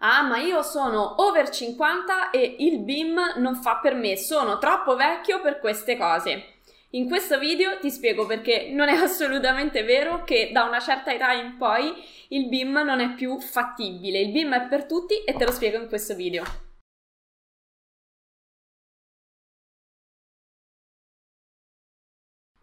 Ah, ma io sono over 50 e il BIM non fa per me, sono troppo vecchio per queste cose. In questo video ti spiego perché non è assolutamente vero che da una certa età in poi il BIM non è più fattibile. Il BIM è per tutti e te lo spiego in questo video.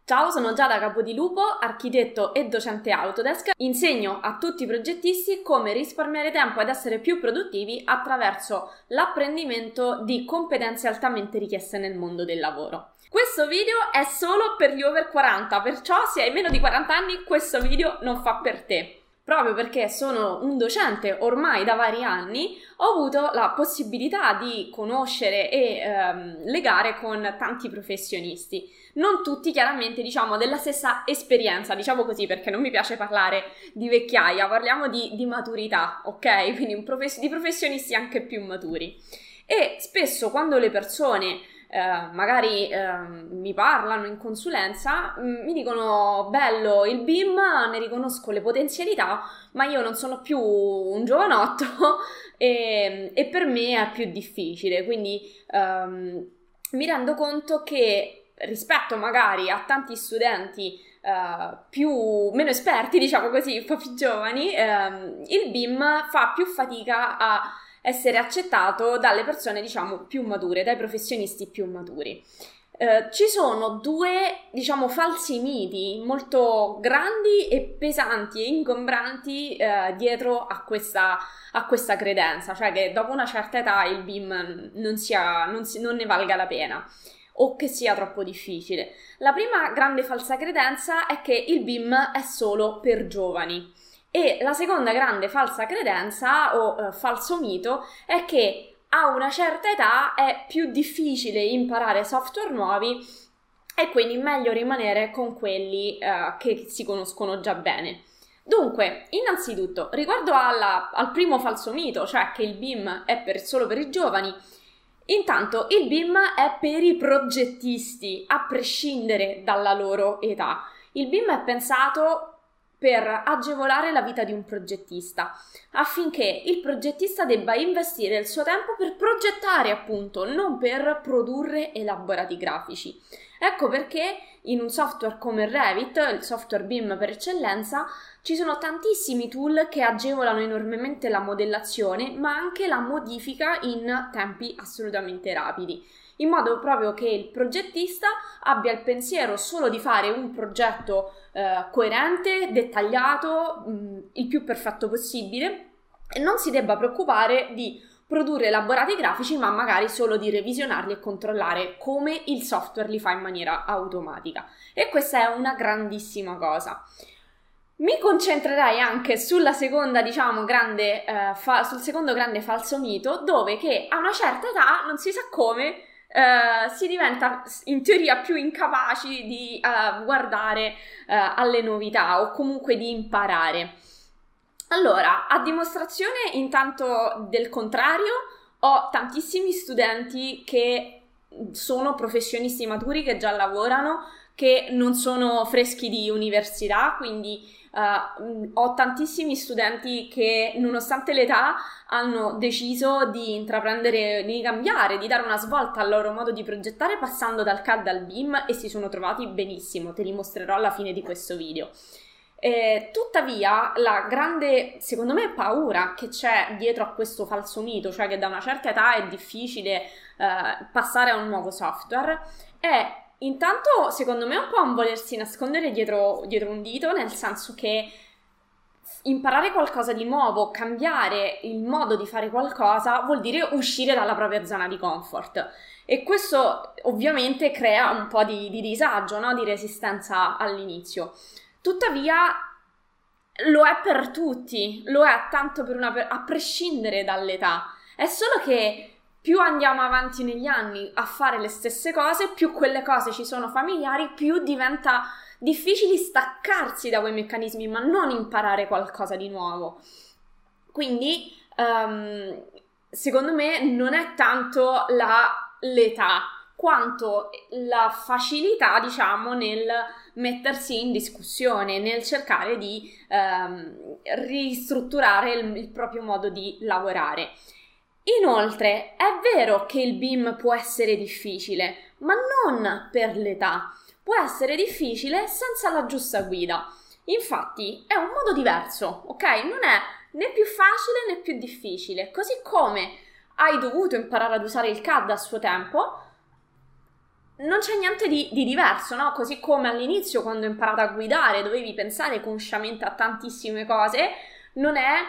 Ciao, sono Giada Capodilupo, architetto e docente Autodesk. Insegno a tutti i progettisti come risparmiare tempo ed essere più produttivi attraverso l'apprendimento di competenze altamente richieste nel mondo del lavoro. Questo video è solo per gli over 40, perciò se hai meno di 40 anni questo video non fa per te proprio perché sono un docente ormai da vari anni, ho avuto la possibilità di conoscere e ehm, legare con tanti professionisti. Non tutti chiaramente diciamo della stessa esperienza, diciamo così perché non mi piace parlare di vecchiaia, parliamo di, di maturità, ok? Quindi profes- di professionisti anche più maturi. E spesso quando le persone eh, magari eh, mi parlano in consulenza, mm, mi dicono bello il BIM, ne riconosco le potenzialità, ma io non sono più un giovanotto e, e per me è più difficile. Quindi ehm, mi rendo conto che rispetto magari a tanti studenti Uh, più, meno esperti, diciamo così, un po' più giovani, um, il BIM fa più fatica a essere accettato dalle persone, diciamo, più mature, dai professionisti più maturi. Eh, ci sono due, diciamo, falsi miti molto grandi e pesanti e ingombranti eh, dietro a questa, a questa, credenza, cioè che dopo una certa età il BIM non, sia, non, si, non ne valga la pena o che sia troppo difficile. La prima grande falsa credenza è che il BIM è solo per giovani. E la seconda grande falsa credenza o eh, falso mito è che a una certa età è più difficile imparare software nuovi e quindi meglio rimanere con quelli eh, che si conoscono già bene. Dunque, innanzitutto, riguardo alla, al primo falso mito, cioè che il BIM è per, solo per i giovani, intanto il BIM è per i progettisti, a prescindere dalla loro età. Il BIM è pensato per agevolare la vita di un progettista, affinché il progettista debba investire il suo tempo per progettare, appunto, non per produrre elaborati grafici. Ecco perché in un software come Revit, il software BIM per eccellenza, ci sono tantissimi tool che agevolano enormemente la modellazione, ma anche la modifica in tempi assolutamente rapidi in modo proprio che il progettista abbia il pensiero solo di fare un progetto eh, coerente, dettagliato, mh, mm, il più perfetto possibile e non si debba preoccupare di produrre elaborati grafici, ma magari solo di revisionarli e controllare come il software li fa in maniera automatica. E questa è una grandissima cosa. Mi concentrerei anche seconda, diciamo, grande, eh, fa- sul secondo grande falso mito, dove che a una certa età, non si sa come, Uh, si diventa in teoria più incapaci di uh, guardare uh, alle novità o comunque di imparare. Allora, a dimostrazione intanto del contrario, ho tantissimi studenti che sono professionisti maturi che già lavorano, che non sono freschi di università, quindi Uh, ho tantissimi studenti che, nonostante l'età, hanno deciso di intraprendere, di cambiare, di dare una svolta al loro modo di progettare passando dal CAD al BIM e si sono trovati benissimo. Te li mostrerò alla fine di questo video. Eh, tuttavia, la grande, secondo me, paura che c'è dietro a questo falso mito, cioè che da una certa età è difficile eh, passare a un nuovo software, è Intanto, secondo me, è un po' un volersi nascondere dietro, dietro un dito, nel senso che imparare qualcosa di nuovo, cambiare il modo di fare qualcosa, vuol dire uscire dalla propria zona di comfort. E questo ovviamente crea un po' di, di disagio, no? di resistenza all'inizio. Tuttavia, lo è per tutti, lo è tanto per una, a prescindere dall'età. È solo che più andiamo avanti negli anni a fare le stesse cose, più quelle cose ci sono familiari, più diventa difficile staccarsi da quei meccanismi, ma non imparare qualcosa di nuovo. Quindi, um, secondo me, non è tanto la, l'età quanto la facilità, diciamo, nel mettersi in discussione, nel cercare di ehm, ristrutturare il, il proprio modo di lavorare. Inoltre, è vero che il BIM può essere difficile, ma non per l'età. Può essere difficile senza la giusta guida. Infatti, è un modo diverso, ok? Non è né più facile né più difficile. Così come hai dovuto imparare ad usare il CAD a suo tempo, non c'è niente di, di, diverso, no? Così come all'inizio, quando ho imparato a guidare, dovevi pensare consciamente a tantissime cose, non è,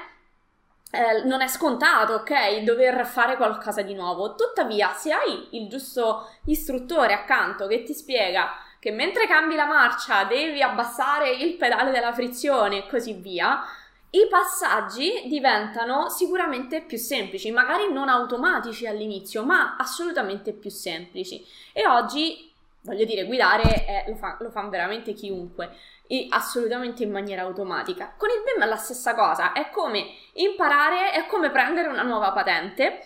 eh, non è scontato, ok? Dover fare qualcosa di nuovo. Tuttavia, se hai il giusto istruttore accanto che ti spiega che mentre cambi la marcia devi abbassare il pedale della frizione e così via, i passaggi diventano sicuramente più semplici, magari non automatici all'inizio, ma assolutamente più semplici. E oggi, voglio dire, guidare è, lo, fa, lo fa veramente chiunque, e assolutamente in maniera automatica. Con il BIM è la stessa cosa, è come imparare, è come prendere una nuova patente,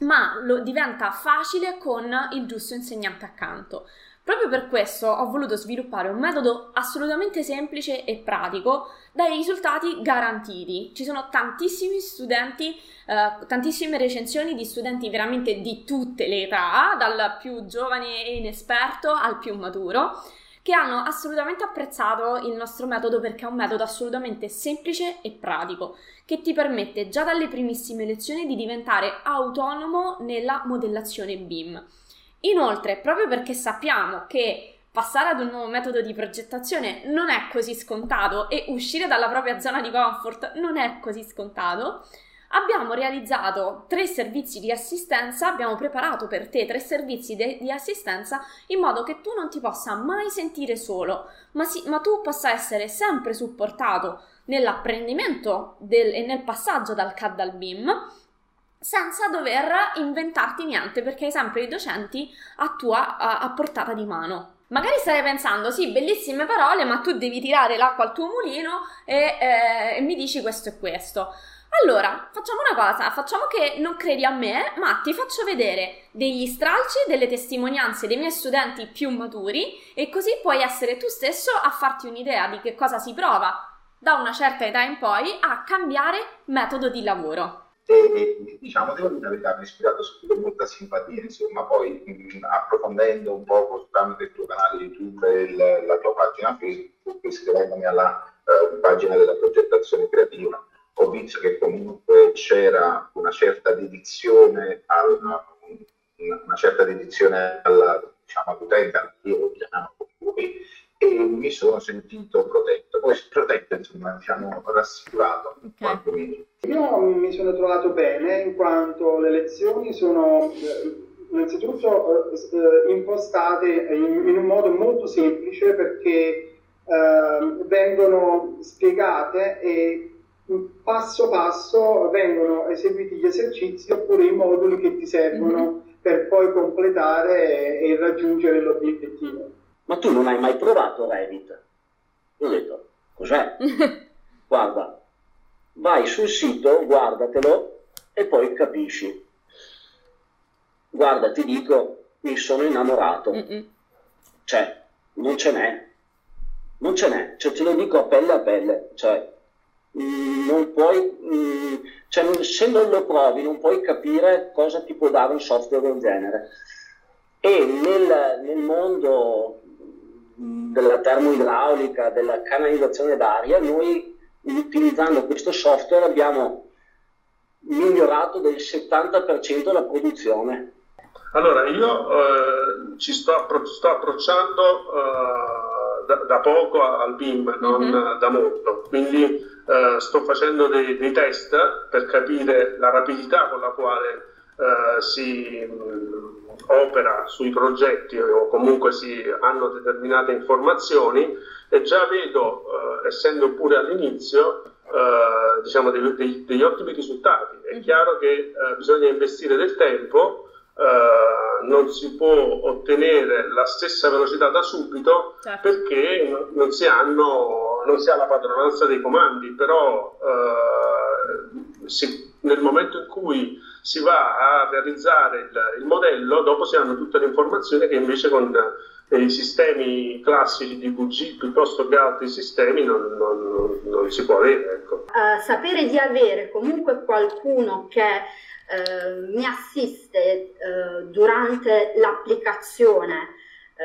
ma lo diventa facile con il giusto insegnante accanto. Proprio per questo ho voluto sviluppare un metodo assolutamente semplice e pratico dai risultati garantiti. Ci sono tantissimi studenti, eh, tantissime recensioni di studenti veramente di tutte le età, dal più giovane e inesperto al più maturo, che hanno assolutamente apprezzato il nostro metodo perché è un metodo assolutamente semplice e pratico, che ti permette già dalle primissime lezioni di diventare autonomo nella modellazione BIM. Inoltre, proprio perché sappiamo che passare ad un nuovo metodo di progettazione non è così scontato e uscire dalla propria zona di comfort non è così scontato, abbiamo realizzato tre servizi di assistenza, abbiamo preparato per te tre servizi de- di assistenza in modo che tu non ti possa mai sentire solo, ma, si- ma tu possa essere sempre supportato nell'apprendimento del- e nel passaggio dal CAD al BIM senza dover inventarti niente perché hai sempre i docenti a tua a, a portata di mano. Magari stai pensando, sì, bellissime parole, ma tu devi tirare l'acqua al tuo mulino e, eh, e mi dici questo e questo. Allora, facciamo una cosa, facciamo che non credi a me, ma ti faccio vedere degli stralci, delle testimonianze dei miei studenti più maturi e così puoi essere tu stesso a farti un'idea di che cosa si prova da una certa età in poi a cambiare metodo di lavoro e diciamo devo dire la verità mi ha ispirato subito molta simpatia insomma poi mh, approfondendo un po' tramite il tuo canale YouTube e il, la tua pagina Facebook iscrivendomi alla uh, pagina della progettazione creativa ho visto che comunque c'era una certa dedizione alla, una certa dedizione alla diciamo all'utente io chiamo voi e mi sono sentito protetto poi protetto insomma diciamo rassicurato okay. Io mi sono trovato bene in quanto le lezioni sono eh, innanzitutto eh, impostate in, in, un modo molto semplice perché eh, vengono spiegate e passo passo vengono eseguiti gli esercizi oppure i moduli che ti servono mm-hmm. per poi completare e, e raggiungere l'obiettivo. Ma tu non hai mai provato Revit? Io ho detto, cos'è? Guarda, vai sul sito, guardatelo e poi capisci. Guarda, ti dico, mi sono innamorato. Mm-mm. Cioè, non ce n'è. Non ce n'è. Cioè, te lo dico a pelle a pelle. Cioè, non puoi, mm, cioè, se non lo provi non puoi capire cosa ti può dare un software del genere. E nel, nel mondo della termoidraulica, della canalizzazione d'aria, noi utilizzando questo software abbiamo migliorato del 70% la produzione. Allora, io eh, ci sto, appro- sto approcciando eh, da, da, poco al BIM, non mm-hmm. da molto, quindi eh, sto facendo dei, dei, test per capire la rapidità con la quale eh, si mh, opera sui progetti o comunque si hanno determinate informazioni e già vedo, eh, essendo pure all'inizio, eh, diciamo dei, dei, degli ottimi risultati. È mm. chiaro che eh, bisogna investire del tempo, eh, non si può ottenere la stessa velocità da subito certo. perché non si, hanno, non si, ha la padronanza dei comandi, però si, nel momento in cui si va a realizzare il, il modello, dopo si hanno tutte le informazioni che invece con i sistemi classici di VG piuttosto che altri sistemi non, non, non si può avere. Ecco. Uh, sapere di avere comunque qualcuno che uh, mi assiste uh, durante l'applicazione,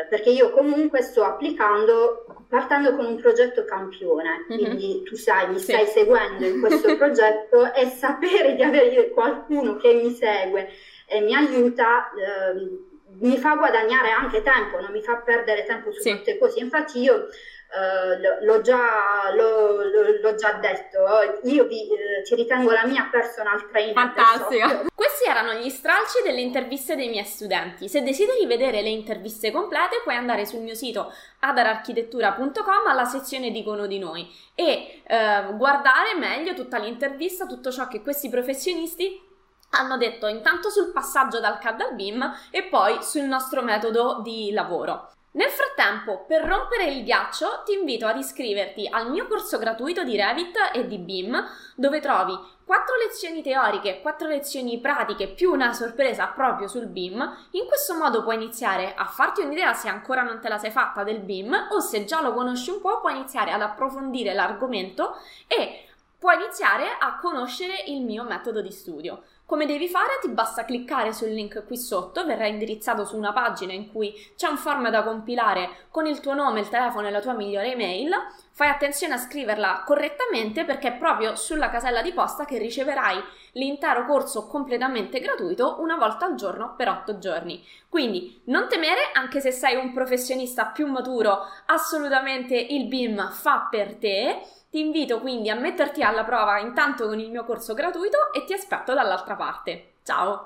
perché io comunque sto applicando partendo con un progetto campione, mm-hmm. quindi tu sai, mi sì. stai seguendo in questo progetto e sapere di avere qualcuno che mi segue e mi aiuta ehm, mi fa guadagnare anche tempo, non mi fa perdere tempo su sì. molte cose. Infatti io Uh, l'ho, già, l'ho, l'ho, già, detto, io vi, uh, ti ritengo la mia personal trainer. Fantastico! Questi erano gli stralci delle interviste dei miei studenti. Se desideri vedere le interviste complete puoi andare sul mio sito adararchitettura.com alla sezione Dicono di noi e uh, guardare meglio tutta l'intervista, tutto ciò che questi professionisti hanno detto intanto sul passaggio dal CAD al BIM e poi sul nostro metodo di lavoro. Nel frattempo, per rompere il ghiaccio, ti invito ad iscriverti al mio corso gratuito di Revit e di BIM, dove trovi 4 lezioni teoriche, 4 lezioni pratiche più una sorpresa proprio sul BIM. In questo modo puoi iniziare a farti un'idea se ancora non te la sei fatta del BIM o se già lo conosci un po', puoi iniziare ad approfondire l'argomento e puoi iniziare a conoscere il mio metodo di studio. Come devi fare? Ti basta cliccare sul link qui sotto, verrà indirizzato su una pagina in cui c'è un form da compilare con il tuo nome, il telefono e la tua migliore email. Fai attenzione a scriverla correttamente perché è proprio sulla casella di posta che riceverai l'intero corso completamente gratuito una volta al giorno per 8 giorni. Quindi non temere, anche se sei un professionista più maturo, assolutamente il BIM fa per te ti invito quindi a metterti alla prova intanto con il mio corso gratuito e ti aspetto dall'altra parte. Ciao!